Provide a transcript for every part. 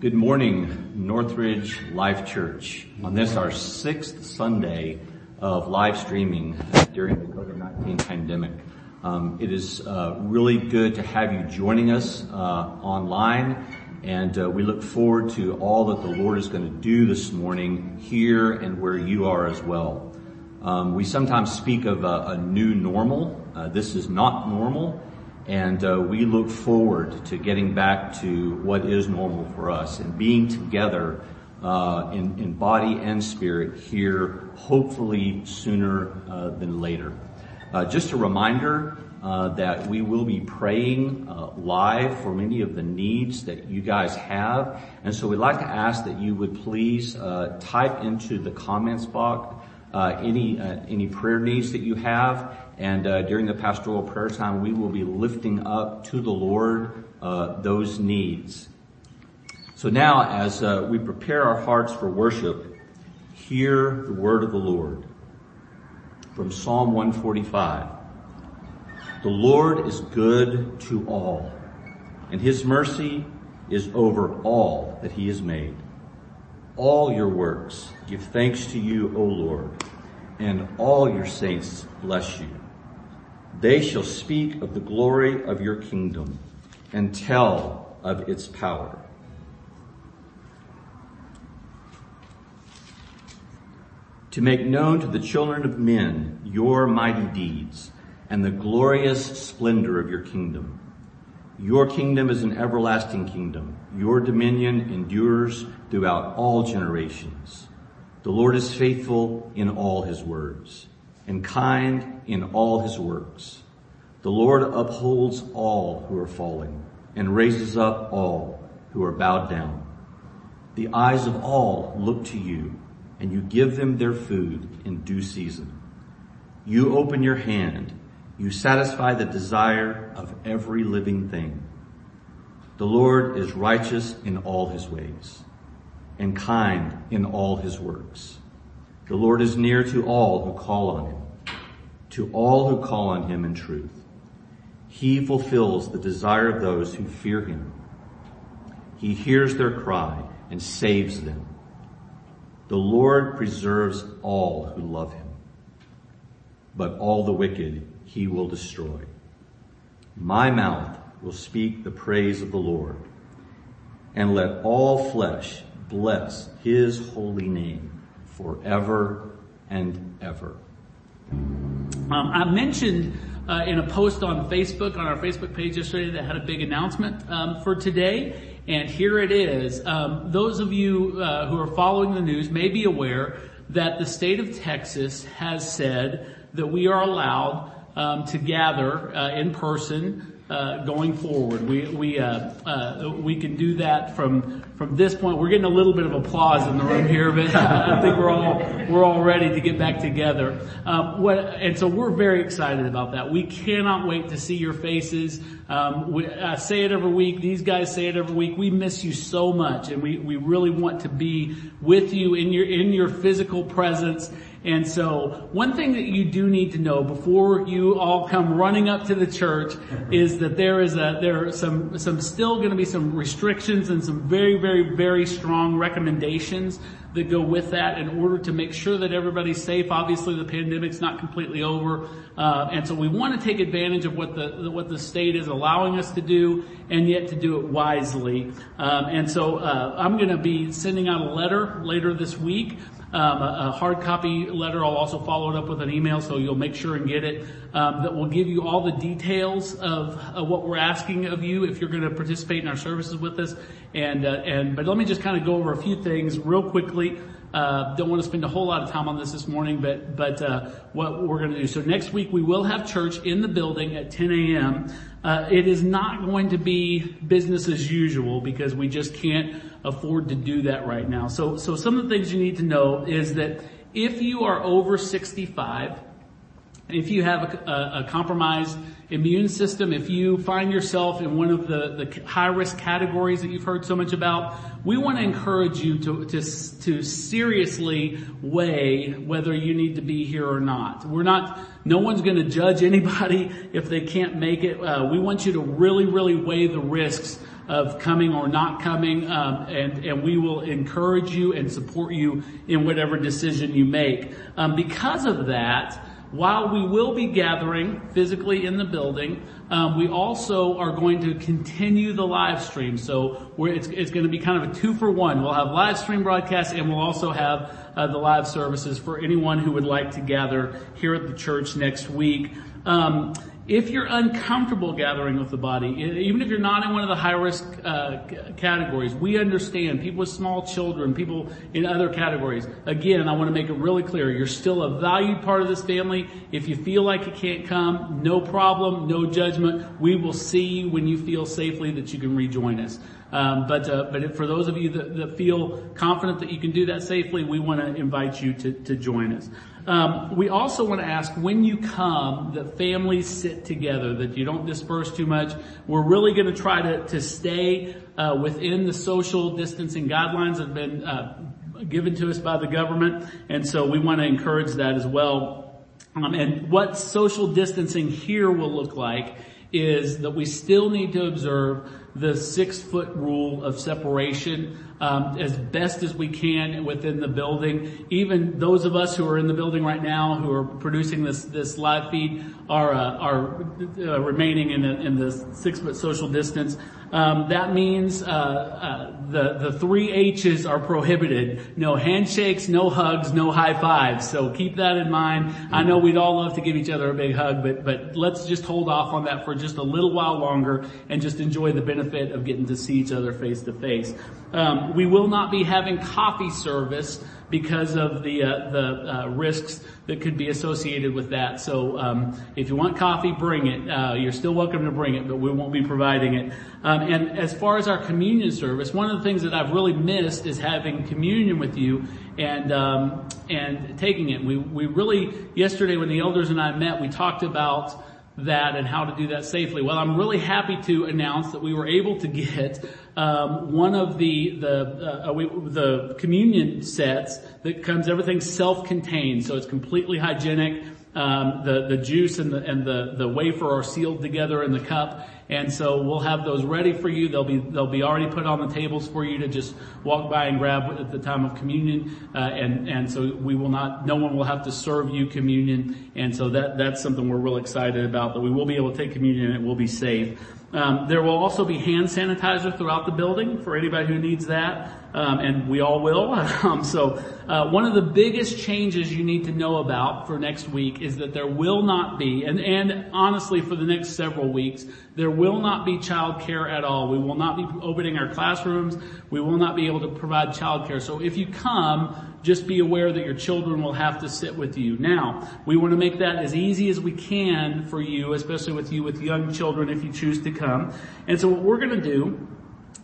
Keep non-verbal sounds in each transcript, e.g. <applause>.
Good morning, Northridge Life Church. On this, our sixth Sunday of live streaming during the COVID-19 pandemic. Um, it is uh, really good to have you joining us uh, online, and uh, we look forward to all that the Lord is going to do this morning here and where you are as well. Um, we sometimes speak of a, a new normal. Uh, this is not normal. And uh, we look forward to getting back to what is normal for us and being together uh, in, in, body and spirit here, hopefully sooner uh, than later. Uh, just a reminder uh, that we will be praying uh, live for many of the needs that you guys have, and so we'd like to ask that you would please type into the comments box any any prayer needs that you have and uh, during the pastoral prayer time, we will be lifting up to the Lord uh, those needs. So now, as uh, we prepare our hearts for worship, hear the word of the Lord from Psalm 145. The Lord is good to all, and his mercy is over all that he has made. All your works give thanks to you, O Lord, and all your saints bless you. They shall speak of the glory of your kingdom and tell of its power. To make known to the children of men your mighty deeds and the glorious splendor of your kingdom. Your kingdom is an everlasting kingdom. Your dominion endures throughout all generations. The Lord is faithful in all his words and kind in all his works. The Lord upholds all who are falling and raises up all who are bowed down. The eyes of all look to you and you give them their food in due season. You open your hand. You satisfy the desire of every living thing. The Lord is righteous in all his ways and kind in all his works. The Lord is near to all who call on him, to all who call on him in truth. He fulfills the desire of those who fear him. He hears their cry and saves them. The Lord preserves all who love him, but all the wicked he will destroy. My mouth will speak the praise of the Lord, and let all flesh bless his holy name forever and ever. Um, I mentioned uh, in a post on Facebook, on our Facebook page yesterday that had a big announcement um, for today. And here it is. Um, those of you uh, who are following the news may be aware that the state of Texas has said that we are allowed um, to gather uh, in person uh, going forward. We we uh, uh, we can do that from from this point. We're getting a little bit of applause in the room here, but I think we're all we're all ready to get back together. Um, what and so we're very excited about that. We cannot wait to see your faces. Um, we, say it every week. These guys say it every week. We miss you so much, and we we really want to be with you in your in your physical presence and so one thing that you do need to know before you all come running up to the church <laughs> is that there is a, there are some, some still going to be some restrictions and some very, very, very strong recommendations that go with that in order to make sure that everybody's safe. Obviously the pandemic's not completely over. Uh, and so we want to take advantage of what the, what the state is allowing us to do and yet to do it wisely. Um, and so, uh, I'm going to be sending out a letter later this week um, a, hard copy letter. I'll also follow it up with an email, so you'll make sure and get it. Um, that will give you all the details of, of, what we're asking of you if you're going to participate in our services with us. And uh, and but let me just kind of go over a few things real quickly. Uh, don't want to spend a whole lot of time on this this morning, but but uh, what we're going to do. So next week we will have church in the building at 10 a.m. Uh, it is not going to be business as usual because we just can't afford to do that right now. So so some of the things you need to know is that if you are over 65 if you have a, a, compromised immune system, if you find yourself in one of the, the high risk categories that you've heard so much about, we want to encourage you to, to, to seriously weigh whether you need to be here or not. We're not, no one's going to judge <laughs> anybody if they can't make it. Uh, we want you to really, really weigh the risks of coming or not coming, um, and and we will encourage you and support you in whatever decision you make. Um, because of that, while we will be gathering physically in the building, um, we also are going to continue the live stream. So it's, it's going to be kind of a two for one. We'll have live stream broadcasts and we'll also have uh, the live services for anyone who would like to gather here at the church next week. Um, if you're uncomfortable gathering with the body, even if you're not in one of the high risk uh, categories, we understand people with small children, people in other categories. Again, I want to make it really clear: you're still a valued part of this family. If you feel like you can't come, no problem, no judgment. We will see when you feel safely that you can rejoin us. Um, but uh, but for those of you that, that, feel confident that you can do that safely, we want to invite you to, to join us. Um, we also want to ask when you come that families sit together, that you don't disperse too much. We're really going to try to, to stay uh, within the social distancing guidelines that have been uh, given to us by the government, and so we want to encourage that as well. Um, and what social distancing here will look like is that we still need to observe the six foot rule of separation um, as best as we can within the building. Even those of us who are in the building right now who are producing this this live feed are uh, are uh, remaining in, in the six foot social distance. Um, that means uh, uh, the three H's are prohibited. No handshakes, no hugs, no high fives. So keep that in mind. I know we'd all love to give each other a big hug, but but let's just hold off on that for just a little while longer and just enjoy the benefit of getting to see each other face to face. Um, we will not be having coffee service because of the uh, the uh, risks that could be associated with that. So um, if you want coffee, bring it. Uh, you're still welcome to bring it, but we won't be providing it. Um, and as far as our communion service, one of the things that I've really missed is having communion with you and um, and taking it. We we really yesterday when the elders and I met, we talked about that and how to do that safely. Well, I'm really happy to announce that we were able to get um, one of the the uh, we, the communion sets that comes everything self-contained, so it's completely hygienic. Um, the the juice and the and the the wafer are sealed together in the cup, and so we'll have those ready for you. They'll be they'll be already put on the tables for you to just walk by and grab at the time of communion. Uh, and and so we will not. No one will have to serve you communion. And so that that's something we're real excited about. That we will be able to take communion and it will be safe. Um, there will also be hand sanitizer throughout the building for anybody who needs that, um, and we all will. <laughs> Um, so uh, one of the biggest changes you need to know about for next week is that there will not be, and, and honestly for the next several weeks, there will not be child care at all. We will not be opening our classrooms. We will not be able to provide child care. So if you come, just be aware that your children will have to sit with you. Now, we want to make that as easy as we can for you, especially with you with young children if you choose to come. And so what we're going to do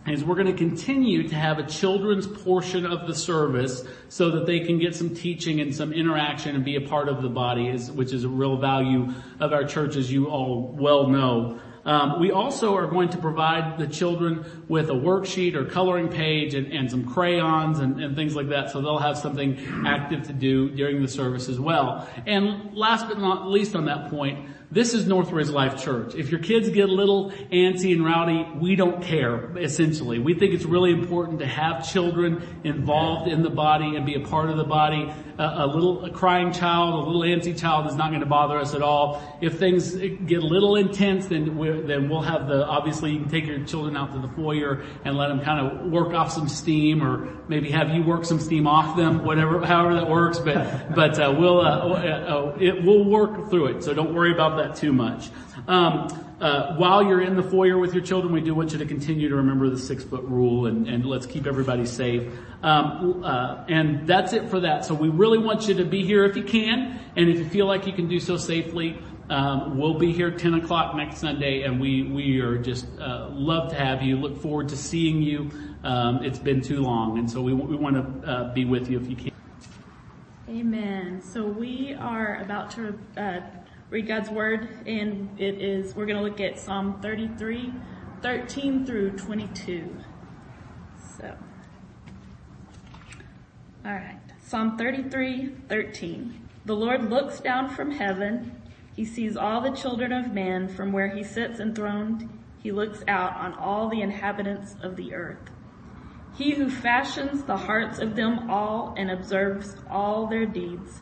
is we're going to continue to have a children's portion of the service so that they can get some teaching and some interaction and be a part of the body, which is a real value of our church as you all well know. Um, we also are going to provide the children with a worksheet or coloring page and, and some crayons and, and, things like that, so they'll have something active to do during the service as well. And last but not least on that point, this is Northridge Life Church. If your kids get a little antsy and rowdy, we don't care, essentially. We think it's really important to have children involved in the body and be a part of the body. Uh, a little a crying child, a little antsy child is not going to bother us at all. If things get a little intense, then we then we'll have the, obviously you can take your children out to the foyer and let them kind of work off some steam or maybe have you work some steam off them, whatever, however that works, but, but, uh, we'll, uh, uh, it, we'll work through it. So don't worry about that too much. Um, uh, while you're in the foyer with your children, we do want you to continue to remember the six foot rule and, and let's keep everybody safe. Um, uh, and that's it for that. So we really want you to be here if you can, and if you feel like you can do so safely, um, we'll be here 10 o'clock next Sunday, and we we are just uh, love to have you. Look forward to seeing you. Um, it's been too long, and so we we want to uh, be with you if you can. Amen. So we are about to uh, read God's word, and it is we're going to look at Psalm 33, 13 through 22. So, all right, Psalm 33, 13. The Lord looks down from heaven he sees all the children of man from where he sits enthroned. He looks out on all the inhabitants of the earth. He who fashions the hearts of them all and observes all their deeds.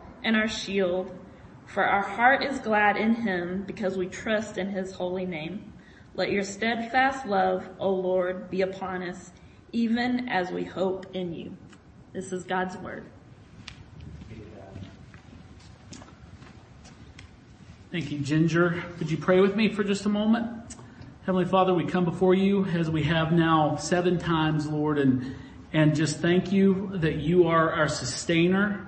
and our shield. For our heart is glad in him because we trust in his holy name. Let your steadfast love, O Lord, be upon us, even as we hope in you. This is God's word. Thank you, Ginger. Could you pray with me for just a moment? Heavenly Father, we come before you as we have now seven times, Lord, and, and just thank you that you are our sustainer,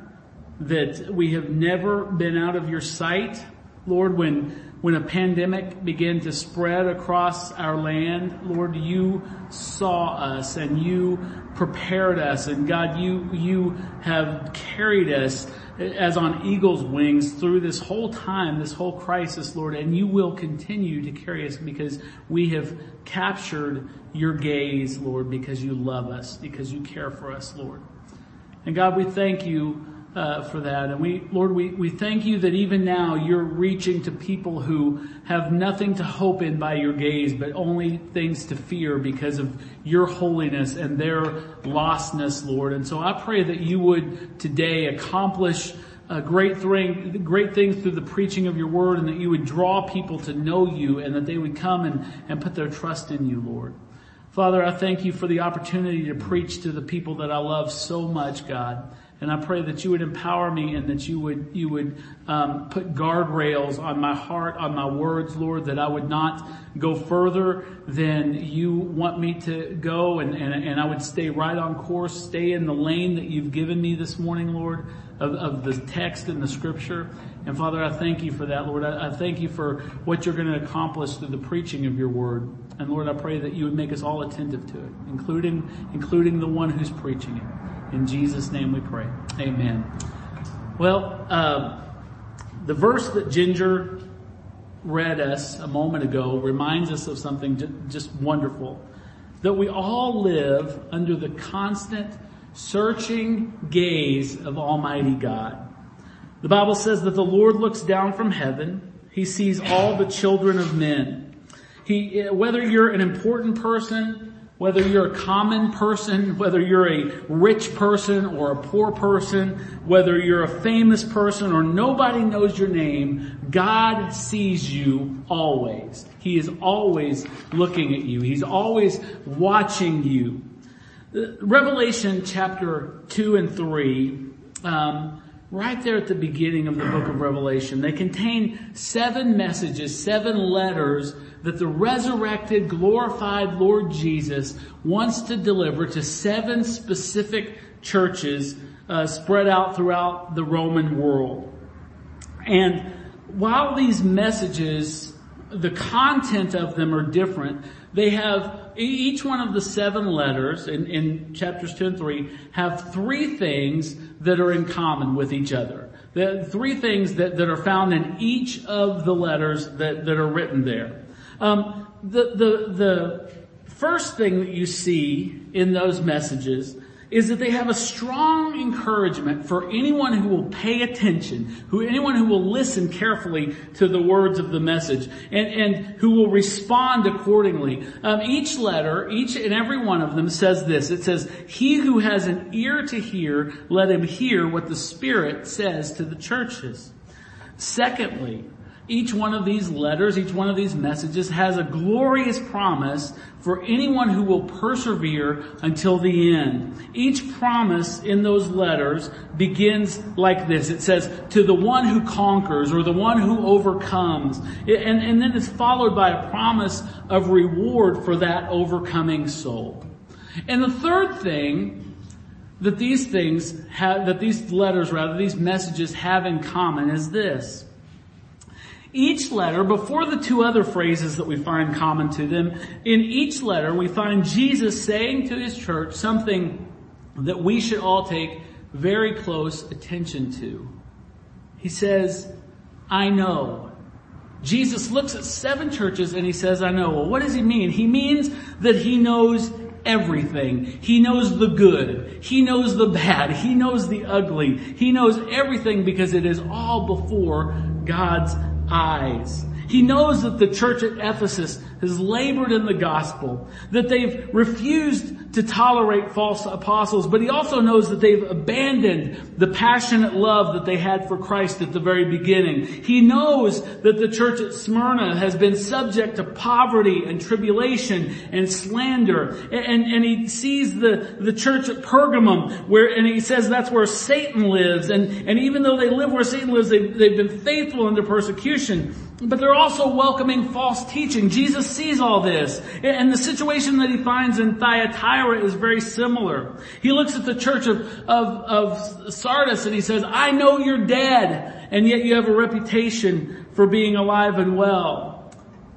that we have never been out of your sight. Lord, when, when a pandemic began to spread across our land, Lord, you saw us and you prepared us and God, you, you have carried us as on eagle's wings through this whole time, this whole crisis, Lord, and you will continue to carry us because we have captured your gaze, Lord, because you love us, because you care for us, Lord. And God, we thank you uh, for that. And we, Lord, we, we thank you that even now you're reaching to people who have nothing to hope in by your gaze, but only things to fear because of your holiness and their lostness, Lord. And so I pray that you would today accomplish a great thing, great things through the preaching of your word and that you would draw people to know you and that they would come and, and put their trust in you, Lord. Father, I thank you for the opportunity to preach to the people that I love so much, God. And I pray that you would empower me and that you would, you would um, put guardrails on my heart, on my words, Lord, that I would not go further than you want me to go and, and, and I would stay right on course, stay in the lane that you've given me this morning, Lord, of, of the text and the scripture. And Father, I thank you for that, Lord. I, I thank you for what you're going to accomplish through the preaching of your word. And Lord, I pray that you would make us all attentive to it, including, including the one who's preaching it. In Jesus' name we pray. Amen. Well, uh, the verse that Ginger read us a moment ago reminds us of something just wonderful. That we all live under the constant searching gaze of Almighty God. The Bible says that the Lord looks down from heaven. He sees all the children of men. He, whether you're an important person whether you're a common person, whether you're a rich person or a poor person, whether you're a famous person or nobody knows your name, God sees you always. He is always looking at you. He's always watching you. Revelation chapter 2 and 3, um, right there at the beginning of the book of Revelation, they contain seven messages, seven letters that the resurrected, glorified Lord Jesus wants to deliver to seven specific churches uh, spread out throughout the Roman world. And while these messages, the content of them are different, they have each one of the seven letters in, in chapters 2 and 3 have three things that are in common with each other. The three things that, that are found in each of the letters that, that are written there. Um, the, the, the first thing that you see in those messages is that they have a strong encouragement for anyone who will pay attention, who anyone who will listen carefully to the words of the message, and, and who will respond accordingly. Um, each letter, each and every one of them says this. It says, "He who has an ear to hear, let him hear what the Spirit says to the churches." Secondly, each one of these letters, each one of these messages has a glorious promise for anyone who will persevere until the end. Each promise in those letters begins like this. It says, to the one who conquers or the one who overcomes. And, and then it's followed by a promise of reward for that overcoming soul. And the third thing that these things have, that these letters rather, these messages have in common is this Each letter, before the two other phrases that we find common to them, in each letter we find Jesus saying to his church something that we should all take very close attention to. He says, I know. Jesus looks at seven churches and he says, I know. Well, what does he mean? He means that he knows everything. He knows the good. He knows the bad. He knows the ugly. He knows everything because it is all before God's eyes. He knows that the church at Ephesus has labored in the gospel, that they've refused to tolerate false apostles, but he also knows that they've abandoned the passionate love that they had for Christ at the very beginning. He knows that the church at Smyrna has been subject to poverty and tribulation and slander. And, and he sees the, the church at Pergamum where, and he says that's where Satan lives. And, and even though they live where Satan lives, they, they've been faithful under persecution. But they're also welcoming false teaching. Jesus sees all this. And the situation that he finds in Thyatira is very similar. He looks at the church of, of, of Sardis and he says, I know you're dead, and yet you have a reputation for being alive and well.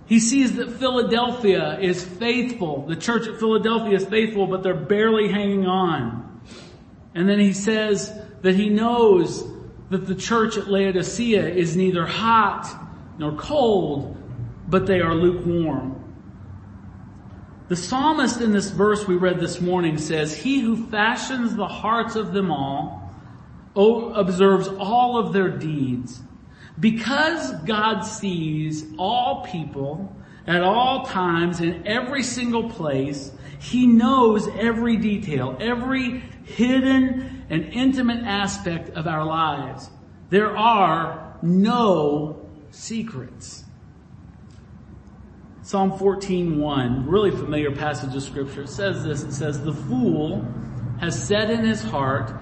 He sees that Philadelphia is faithful. The church at Philadelphia is faithful, but they're barely hanging on. And then he says that he knows that the church at Laodicea is neither hot nor cold, but they are lukewarm. The psalmist in this verse we read this morning says, He who fashions the hearts of them all observes all of their deeds. Because God sees all people at all times in every single place, He knows every detail, every hidden and intimate aspect of our lives. There are no secrets. Psalm 14:1, really familiar passage of scripture. It says this, it says, "The fool has said in his heart,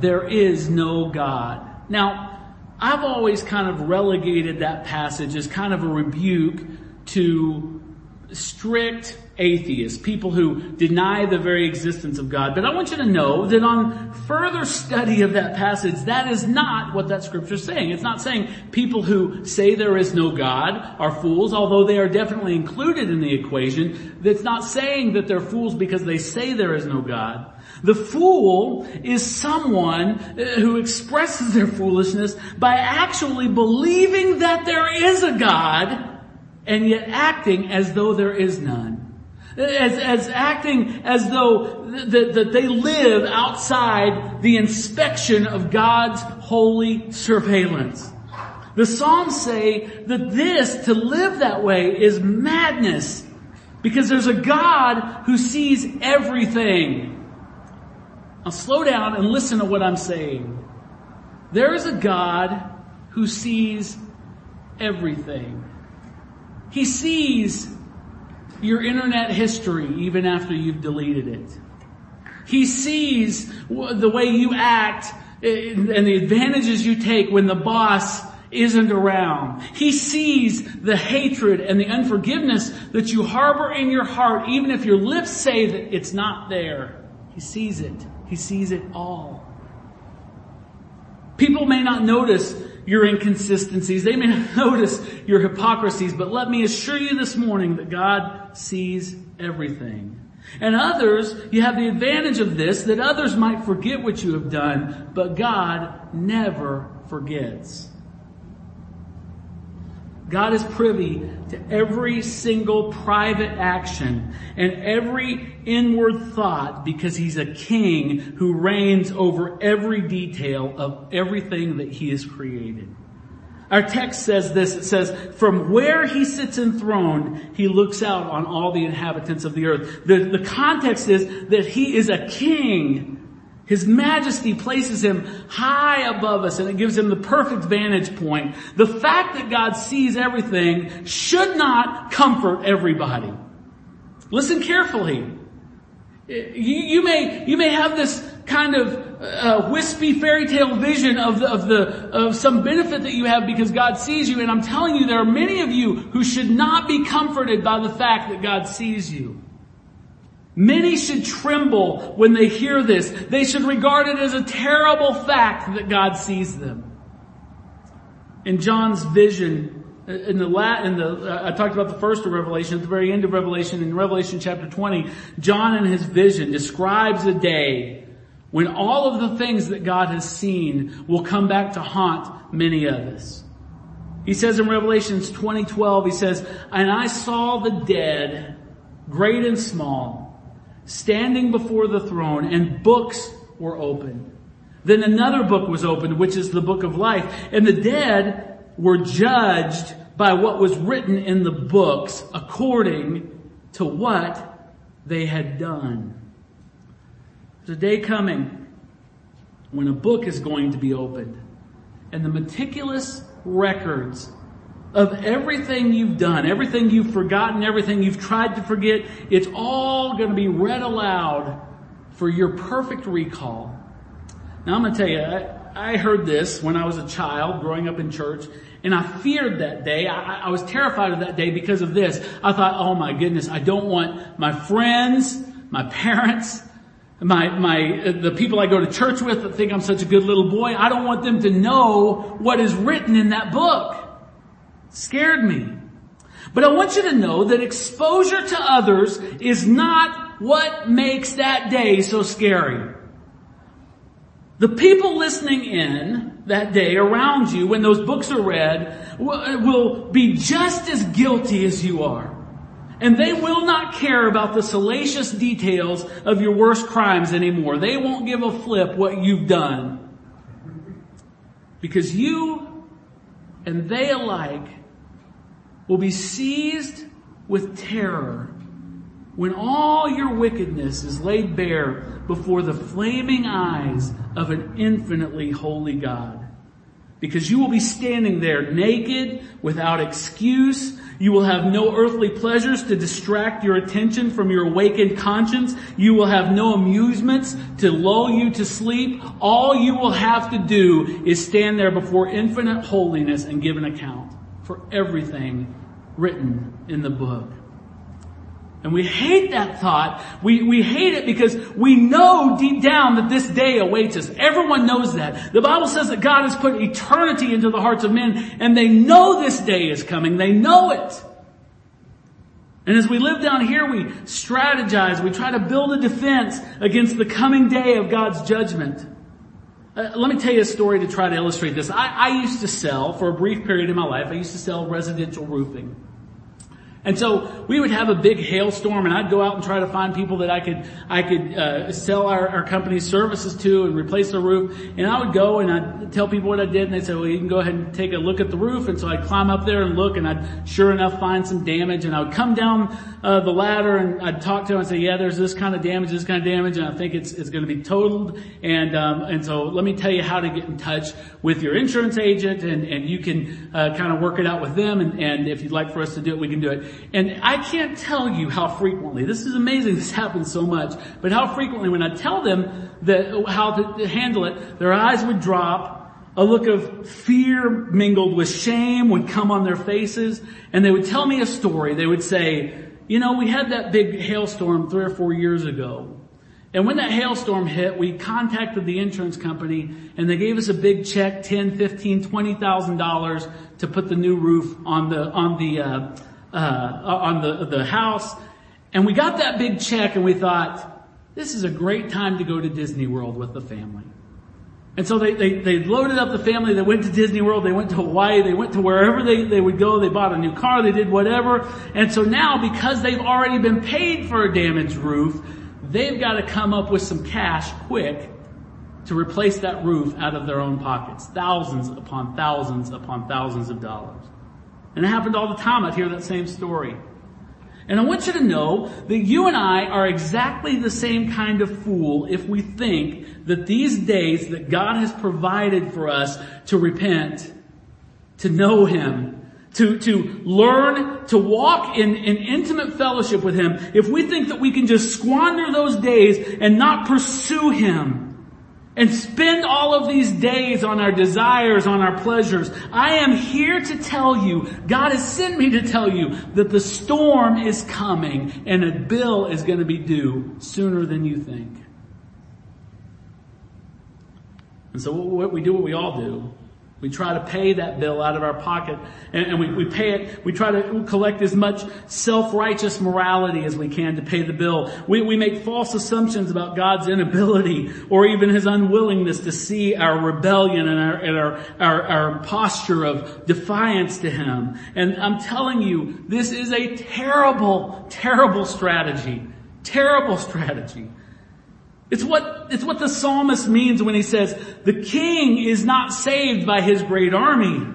there is no God." Now, I've always kind of relegated that passage as kind of a rebuke to strict atheists, people who deny the very existence of God. But I want you to know that on further study of that passage, that is not what that scripture is saying. It's not saying people who say there is no God are fools, although they are definitely included in the equation. It's not saying that they're fools because they say there is no God. The fool is someone uh, who expresses their foolishness by actually believing that there is a God and yet acting as though there is none. As, as acting as though that, that they live outside the inspection of God's holy surveillance. The Psalms say that this, to live that way, is madness. Because there's a God who sees everything. Now slow down and listen to what I'm saying. There is a God who sees everything. He sees your internet history even after you've deleted it. He sees the way you act eh, and the advantages you take when the boss isn't around. He sees the hatred and the unforgiveness that you harbor in your heart even if your lips say that it's not there. He sees it. He sees it all. People may not notice your inconsistencies. They may not <laughs> notice your hypocrisies, but let me assure you this morning that God sees everything. And others, you have the advantage of this, that others might forget what you have done, but God never forgets. God is privy to every single private action and every inward thought because He's a king who reigns over every detail of everything that He has created. Our text says this, it says, from where he sits enthroned, he looks out on all the inhabitants of the earth. The, the context is that he is a king his majesty places him high above us and it gives him the perfect vantage point. The fact that God sees everything should not comfort everybody. Listen carefully. You, may, you may have this kind of uh, wispy fairy tale vision of the, of the, of some benefit that you have because God sees you. And I'm telling you, there are many of you who should not be comforted by the fact that God sees you. Many should tremble when they hear this. They should regard it as a terrible fact that God sees them. In John's vision In the la- in the, uh, I talked about the first of Revelation, at the very end of Revelation, in Revelation chapter 20, John in his vision describes a day when all of the things that God has seen will come back to haunt many of us. He says in Revelations 2012, he says, and I saw the dead, great and small, standing before the throne and books were opened. Then another book was opened, which is the book of life. And the dead were judged by what was written in the books according to what they had done. There's a day coming when a book is going to be opened and the meticulous records of everything you've done, everything you've forgotten, everything you've tried to forget, it's all going to be read aloud for your perfect recall. Now I'm going to tell you, I, I heard this when I was a child growing up in church and I feared that day. I, I was terrified of that day because of this. I thought, oh my goodness, I don't want my friends, my parents, my, my, the people I go to church with that think I'm such a good little boy, I don't want them to know what is written in that book. Scared me. But I want you to know that exposure to others is not what makes that day so scary. The people listening in that day around you when those books are read will be just as guilty as you are. And they will not care about the salacious details of your worst crimes anymore. They won't give a flip what you've done. Because you and they alike will be seized with terror when all your wickedness is laid bare before the flaming eyes of an infinitely holy God. Because you will be standing there naked, without excuse. You will have no earthly pleasures to distract your attention from your awakened conscience. You will have no amusements to lull you to sleep. All you will have to do is stand there before infinite holiness and give an account for everything written in the book. And we hate that thought. We, we hate it because we know deep down that this day awaits us. Everyone knows that. The Bible says that God has put eternity into the hearts of men and they know this day is coming. They know it. And as we live down here, we strategize. We try to build a defense against the coming day of God's judgment. Uh, let me tell you a story to try to illustrate this. I, I used to sell, for a brief period in my life, I used to sell residential roofing. And so we would have a big hailstorm and I'd go out and try to find people that I could, I could, uh, sell our, our company's services to and replace the roof. And I would go and I'd tell people what I did and they'd say, well, you can go ahead and take a look at the roof. And so I'd climb up there and look and I'd sure enough find some damage and I would come down, uh, the ladder and I'd talk to him and say, yeah, there's this kind of damage, this kind of damage and I think it's, it's going to be totaled. And, um, and so let me tell you how to get in touch with your insurance agent and, and you can, uh, kind of work it out with them. And, and if you'd like for us to do it, we can do it. And I can't tell you how frequently, this is amazing, <laughs> this happens so much, but how frequently when I tell them that, how to handle it, their eyes would drop, a look of fear mingled with shame would come on their faces, and they would tell me a story. They would say, you know, we had that big hailstorm three or four years ago. And when that hailstorm hit, we contacted the insurance company and they gave us a big check, ten, fifteen, twenty thousand dollars to put the new roof on the on the uh, uh, on the, the house. And we got that big check and we thought, this is a great time to go to Disney World with the family. And so they, they, they loaded up the family, they went to Disney World, they went to Hawaii, they went to wherever they, they would go, they bought a new car, they did whatever. And so now because they've already been paid for a damaged roof, they've got to come up with some cash quick to replace that roof out of their own pockets. Thousands upon thousands upon thousands of dollars. And it happened all the time. I'd hear that same story. And I want you to know that you and I are exactly the same kind of fool if we think that these days that God has provided for us to repent, to know Him, to, to learn to walk in, in intimate fellowship with Him, if we think that we can just squander those days and not pursue Him, and spend all of these days on our desires, on our pleasures. I am here to tell you, God has sent me to tell you that the storm is coming and a bill is going to be due sooner than you think. And so what we do what we all do We try to pay that bill out of our pocket and, and we, we pay it, we try to collect as much self-righteous morality as we can to pay the bill. We, we make false assumptions about God's inability or even His unwillingness to see our rebellion and our, and our, our, our posture of defiance to Him. And I'm telling you, this is a terrible, terrible strategy. Terrible strategy. It's what, it's what the psalmist means when he says, the king is not saved by his great army.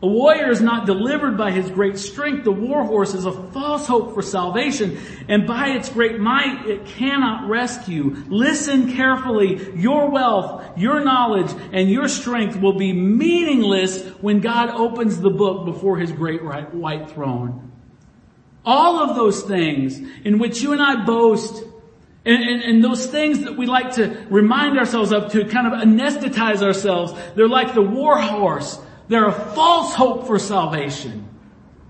A warrior is not delivered by his great strength. The war horse is a false hope for salvation, and by its great might it cannot rescue. Listen carefully. Your wealth, your knowledge, and your strength will be meaningless when God opens the book before his great white throne. All of those things in which you and I boast and, and, and, those things that we like to remind ourselves of to kind of anesthetize ourselves, they're like the war horse. They're a false hope for salvation.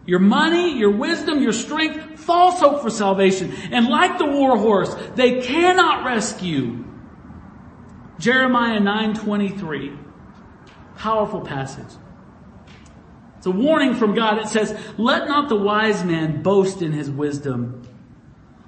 Your money, your wisdom, your strength, false hope for salvation. And like the war horse, they cannot rescue. Jeremiah 9:23. Powerful passage. It's a warning from God. It says, let not the wise man boast in his wisdom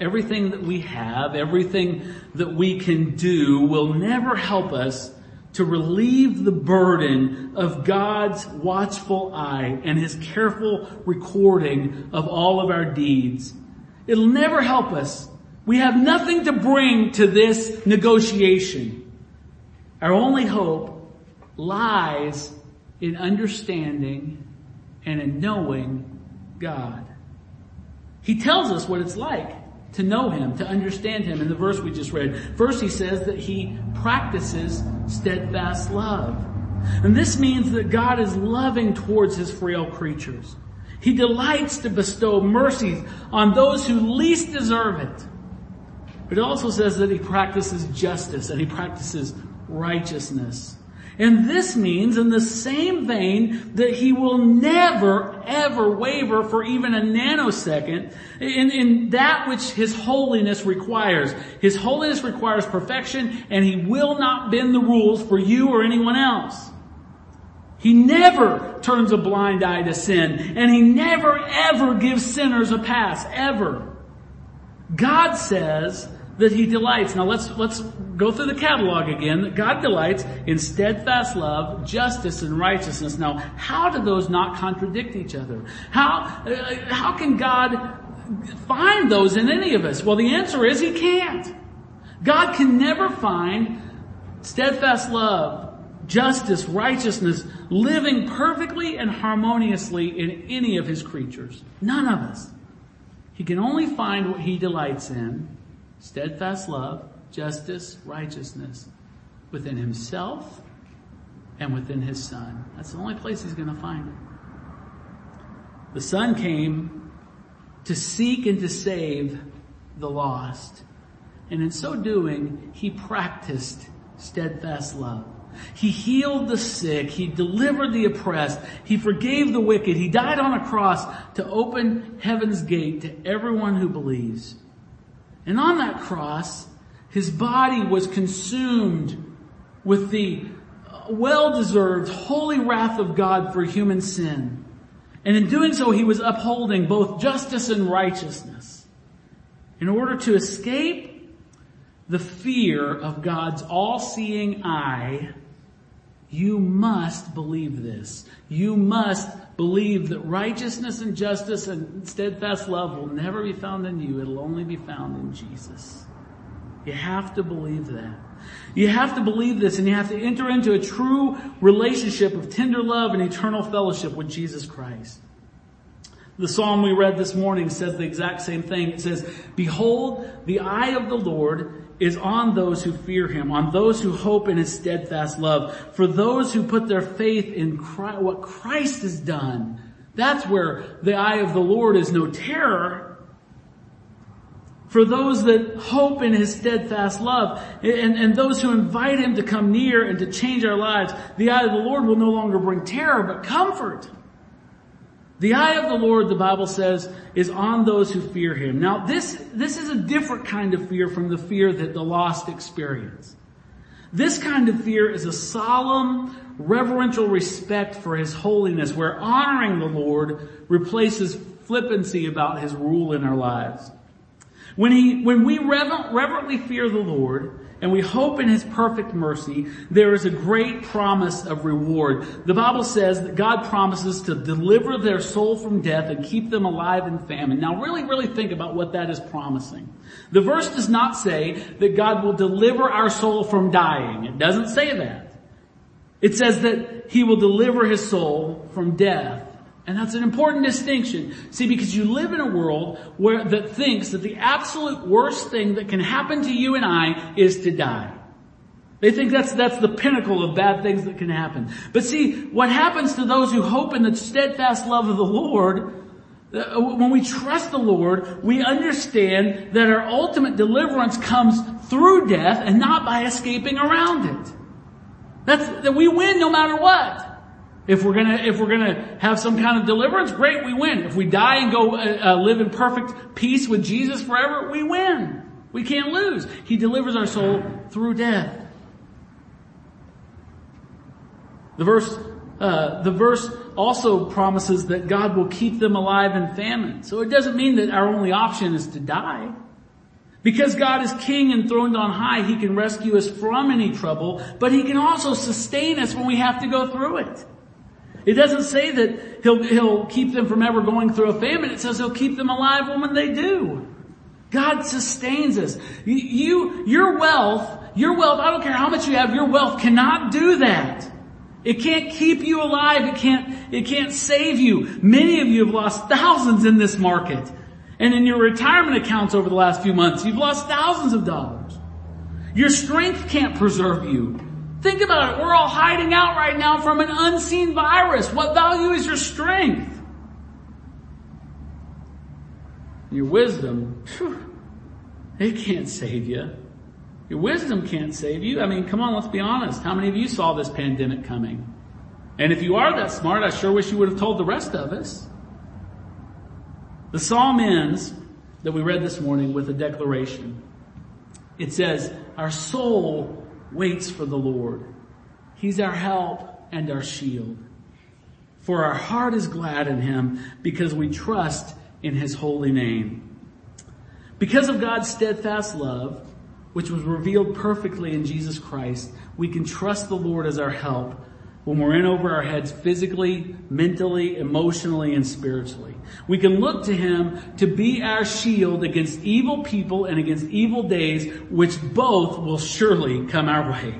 everything that we have, everything that we can do will never help us to relieve the burden of God's watchful eye and His careful recording of all of our deeds. It'll never help us. We have nothing to bring to this negotiation. Our only hope lies in understanding and in knowing God. He tells us what it's like to know him, to understand him in the verse we just read. First he says that he practices steadfast love. And this means that God is loving towards his frail creatures. He delights to bestow mercies on those who least deserve it. But it also says that he practices justice and he practices righteousness. And this means in the same vein that he will never ever waver for even a nanosecond in, in that which his holiness requires. His holiness requires perfection and he will not bend the rules for you or anyone else. He never turns a blind eye to sin and he never ever gives sinners a pass, ever. God says that he delights. Now let's, let's go through the catalog again. God delights in steadfast love, justice, and righteousness. Now, how do those not contradict each other? How, uh, how can God find those in any of us? Well, the answer is he can't. God can never find steadfast love, justice, righteousness, living perfectly and harmoniously in any of his creatures. None of us. He can only find what he delights in steadfast love, justice, righteousness within himself and within his son. That's the only place he's going to find it. The son came to seek and to save the lost. And in so doing, he practiced steadfast love. He healed the sick. He delivered the oppressed. He forgave the wicked. He died on a cross to open heaven's gate to everyone who believes. And on that cross, his body was consumed with the well-deserved holy wrath of God for human sin. And in doing so, he was upholding both justice and righteousness in order to escape the fear of God's all-seeing eye you must believe this. You must believe that righteousness and justice and steadfast love will never be found in you. It'll only be found in Jesus. You have to believe that. You have to believe this and you have to enter into a true relationship of tender love and eternal fellowship with Jesus Christ. The psalm we read this morning says the exact same thing. It says, behold, the eye of the Lord is on those who fear him, on those who hope in his steadfast love, for those who put their faith in Christ, what Christ has done. That's where the eye of the Lord is no terror. For those that hope in His steadfast love and, and those who invite Him to come near and to change our lives, the eye of the Lord will no longer bring terror but comfort. The eye of the Lord, the Bible says, is on those who fear Him. Now this, this is a different kind of fear from the fear that the lost experience. This kind of fear is a solemn, reverential respect for His holiness where honoring the Lord replaces flippancy about His rule in our lives. When he, when we reverently fear the Lord, and we hope in His perfect mercy, there is a great promise of reward. The Bible says that God promises to deliver their soul from death and keep them alive in famine. Now really, really think about what that is promising. The verse does not say that God will deliver our soul from dying. It doesn't say that. It says that He will deliver His soul from death. And that's an important distinction. See, because you live in a world where, that thinks that the absolute worst thing that can happen to you and I is to die. They think that's, that's the pinnacle of bad things that can happen. But see, what happens to those who hope in the steadfast love of the Lord, uh, when we trust the Lord, we understand that our ultimate deliverance comes through death and not by escaping around it. That's, that we win no matter what. If we're gonna, if we're gonna have some kind of deliverance, great, we win. If we die and go uh, uh, live in perfect peace with Jesus forever, we win. We can't lose. He delivers our soul through death. The verse, uh, the verse also promises that God will keep them alive in famine. So it doesn't mean that our only option is to die. Because God is king and throned on high, He can rescue us from any trouble, but He can also sustain us when we have to go through it. It doesn't say that he'll, he'll keep them from ever going through a famine. It says he'll keep them alive when they do. God sustains us. You, your wealth, your wealth, I don't care how much you have, your wealth cannot do that. It can't keep you alive. It can't, it can't save you. Many of you have lost thousands in this market. And in your retirement accounts over the last few months, you've lost thousands of dollars. Your strength can't preserve you. Think about it. We're all hiding out right now from an unseen virus. What value is your strength? Your wisdom, whew, it can't save you. Your wisdom can't save you. I mean, come on, let's be honest. How many of you saw this pandemic coming? And if you are that smart, I sure wish you would have told the rest of us. The psalm ends that we read this morning with a declaration. It says, our soul waits for the Lord. He's our help and our shield. For our heart is glad in Him because we trust in His holy name. Because of God's steadfast love, which was revealed perfectly in Jesus Christ, we can trust the Lord as our help when we're in over our heads physically, mentally, emotionally, and spiritually. We can look to Him to be our shield against evil people and against evil days, which both will surely come our way.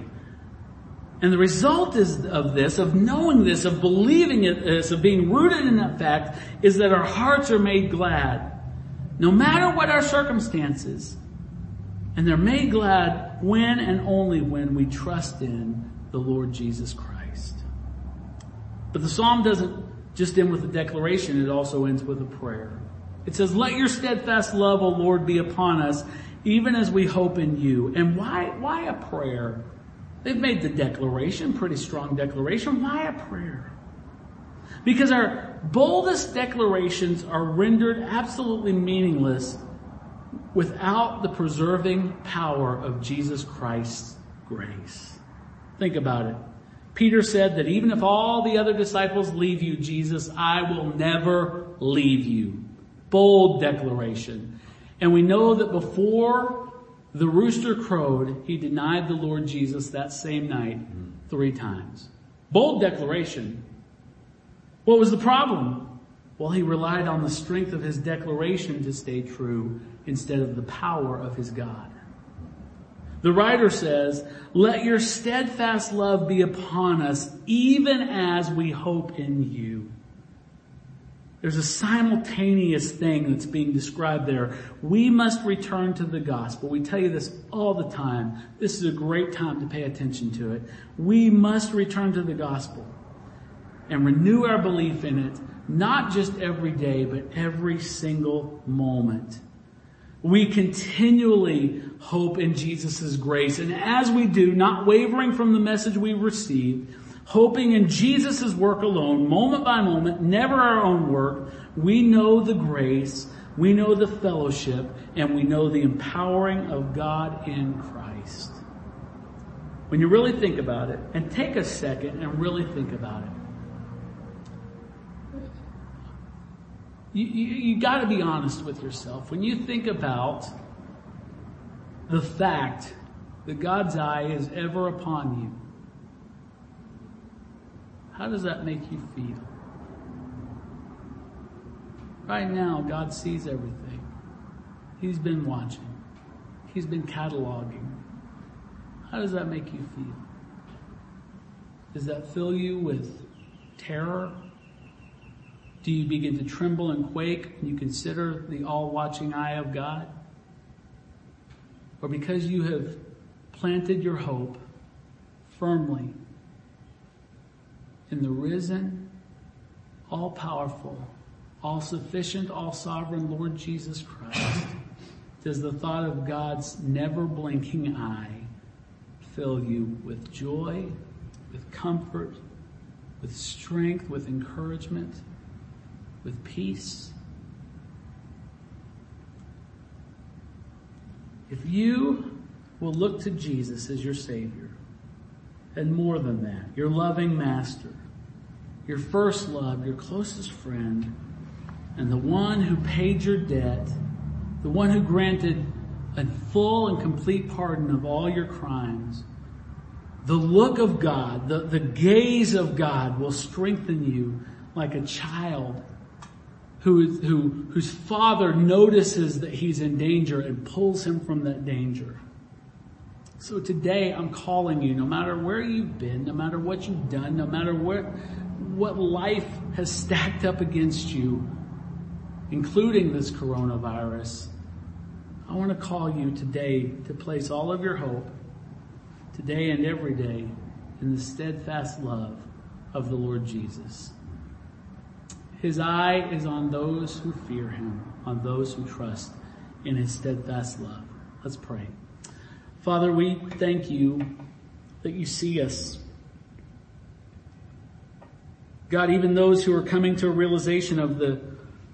And the result is of this, of knowing this, of believing it, this, of being rooted in that fact, is that our hearts are made glad. No matter what our circumstances. And they're made glad when and only when we trust in the Lord Jesus Christ. But the psalm doesn't just end with a declaration, it also ends with a prayer. It says, let your steadfast love, O Lord, be upon us, even as we hope in you. And why, why a prayer? They've made the declaration, pretty strong declaration. Why a prayer? Because our boldest declarations are rendered absolutely meaningless without the preserving power of Jesus Christ's grace. Think about it. Peter said that even if all the other disciples leave you, Jesus, I will never leave you. Bold declaration. And we know that before the rooster crowed, he denied the Lord Jesus that same night three times. Bold declaration. What was the problem? Well, he relied on the strength of his declaration to stay true instead of the power of his God. The writer says, let your steadfast love be upon us even as we hope in you. There's a simultaneous thing that's being described there. We must return to the gospel. We tell you this all the time. This is a great time to pay attention to it. We must return to the gospel and renew our belief in it not just every day, but every single moment. We continually hope in Jesus' grace. And as we do, not wavering from the message we receive, hoping in Jesus' work alone, moment by moment, never our own work, we know the grace, we know the fellowship, and we know the empowering of God in Christ. When you really think about it, and take a second and really think about it, you, you, you got to be honest with yourself. When you think about the fact that God's eye is ever upon you, how does that make you feel? Right now, God sees everything. He's been watching. He's been cataloging. How does that make you feel? Does that fill you with terror? Do you begin to tremble and quake when you consider the all-watching eye of God? Or because you have planted your hope firmly in the risen, all-powerful, all-sufficient, all-sovereign Lord Jesus Christ, does the thought of God's never-blinking eye fill you with joy, with comfort, with strength, with encouragement? With peace. If you will look to Jesus as your Savior, and more than that, your loving Master, your first love, your closest friend, and the one who paid your debt, the one who granted a full and complete pardon of all your crimes, the look of God, the, the gaze of God will strengthen you like a child who, who, whose father notices that he's in danger and pulls him from that danger. So today I'm calling you, no matter where you've been, no matter what you've done, no matter where, what life has stacked up against you, including this coronavirus, I want to call you today to place all of your hope, today and every day, in the steadfast love of the Lord Jesus. His eye is on those who fear him, on those who trust in his steadfast love. Let's pray. Father, we thank you that you see us. God, even those who are coming to a realization of the,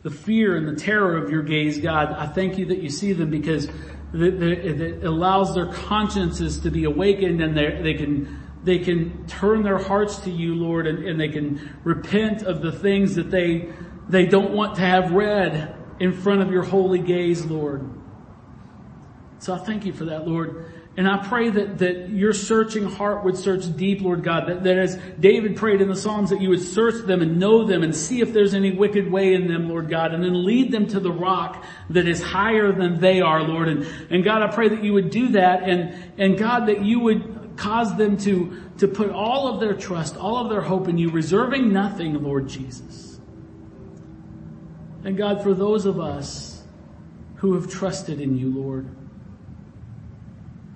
the fear and the terror of your gaze, God, I thank you that you see them because it allows their consciences to be awakened and they can they can turn their hearts to you, Lord, and, and they can repent of the things that they, they don't want to have read in front of your holy gaze, Lord. So I thank you for that, Lord. And I pray that, that your searching heart would search deep, Lord God, that, that as David prayed in the Psalms that you would search them and know them and see if there's any wicked way in them, Lord God, and then lead them to the rock that is higher than they are, Lord. And, and God, I pray that you would do that and, and God, that you would cause them to, to put all of their trust, all of their hope in you, reserving nothing, Lord Jesus. And God, for those of us who have trusted in you, Lord,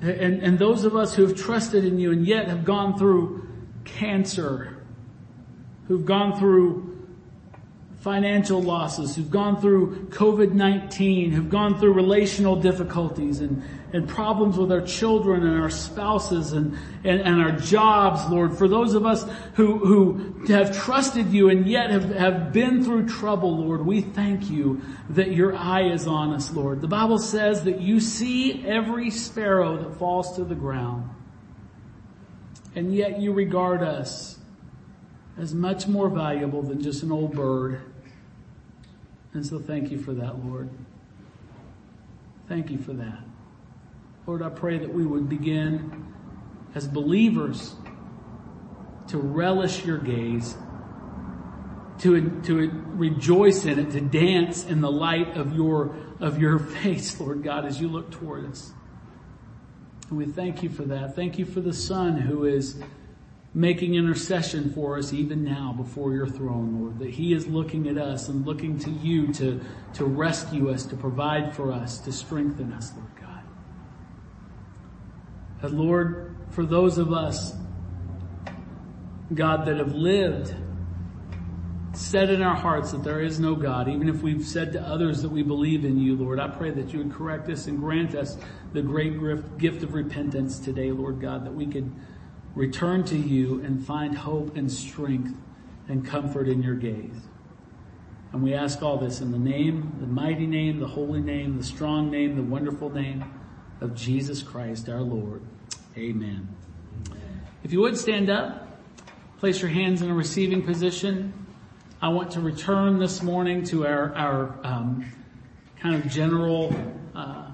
and, and those of us who have trusted in you and yet have gone through cancer, who've gone through financial losses, who've gone through COVID-19, who've gone through relational difficulties and, and problems with our children and our spouses and, and, and our jobs, Lord. For those of us who, who have trusted you and yet have, have been through trouble, Lord, we thank you that your eye is on us, Lord. The Bible says that you see every sparrow that falls to the ground. And yet you regard us as much more valuable than just an old bird. And so thank you for that, Lord. Thank you for that. Lord, I pray that we would begin as believers to relish your gaze, to, to rejoice in it, to dance in the light of your, of your <laughs> face, Lord God, as you look toward us. And we thank you for that. Thank you for the Son who is making intercession for us even now before your throne, Lord, that he is looking at us and looking to you to, to rescue us, to provide for us, to strengthen us, Lord And Lord, for those of us, God, that have lived said in our hearts that there is no God, even if we've said to others that we believe in you, Lord, I pray that you would correct us and grant us the great gift of repentance today, Lord God, that we could return to you and find hope and strength and comfort in your gaze. And we ask all this in the name, the mighty name, the holy name, the strong name, the wonderful name of Jesus Christ our Lord. Amen. If you would stand up, place your hands in a receiving position. I want to return this morning to our, our um, kind of general uh,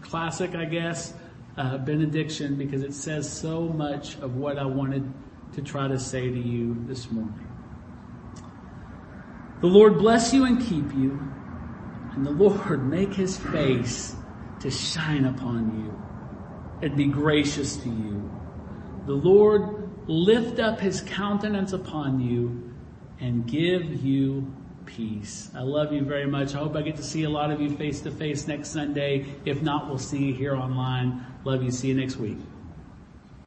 classic, I guess, uh, benediction because it says so much of what I wanted to try to say to you this morning. The Lord bless you and keep you, and the Lord <laughs> make his face to shine upon you and be gracious to you. The Lord lift up his countenance upon you and give you peace. I love you very much. I hope I get to see a lot of you face to face next Sunday. If not, we'll see you here online. Love you. See you next week.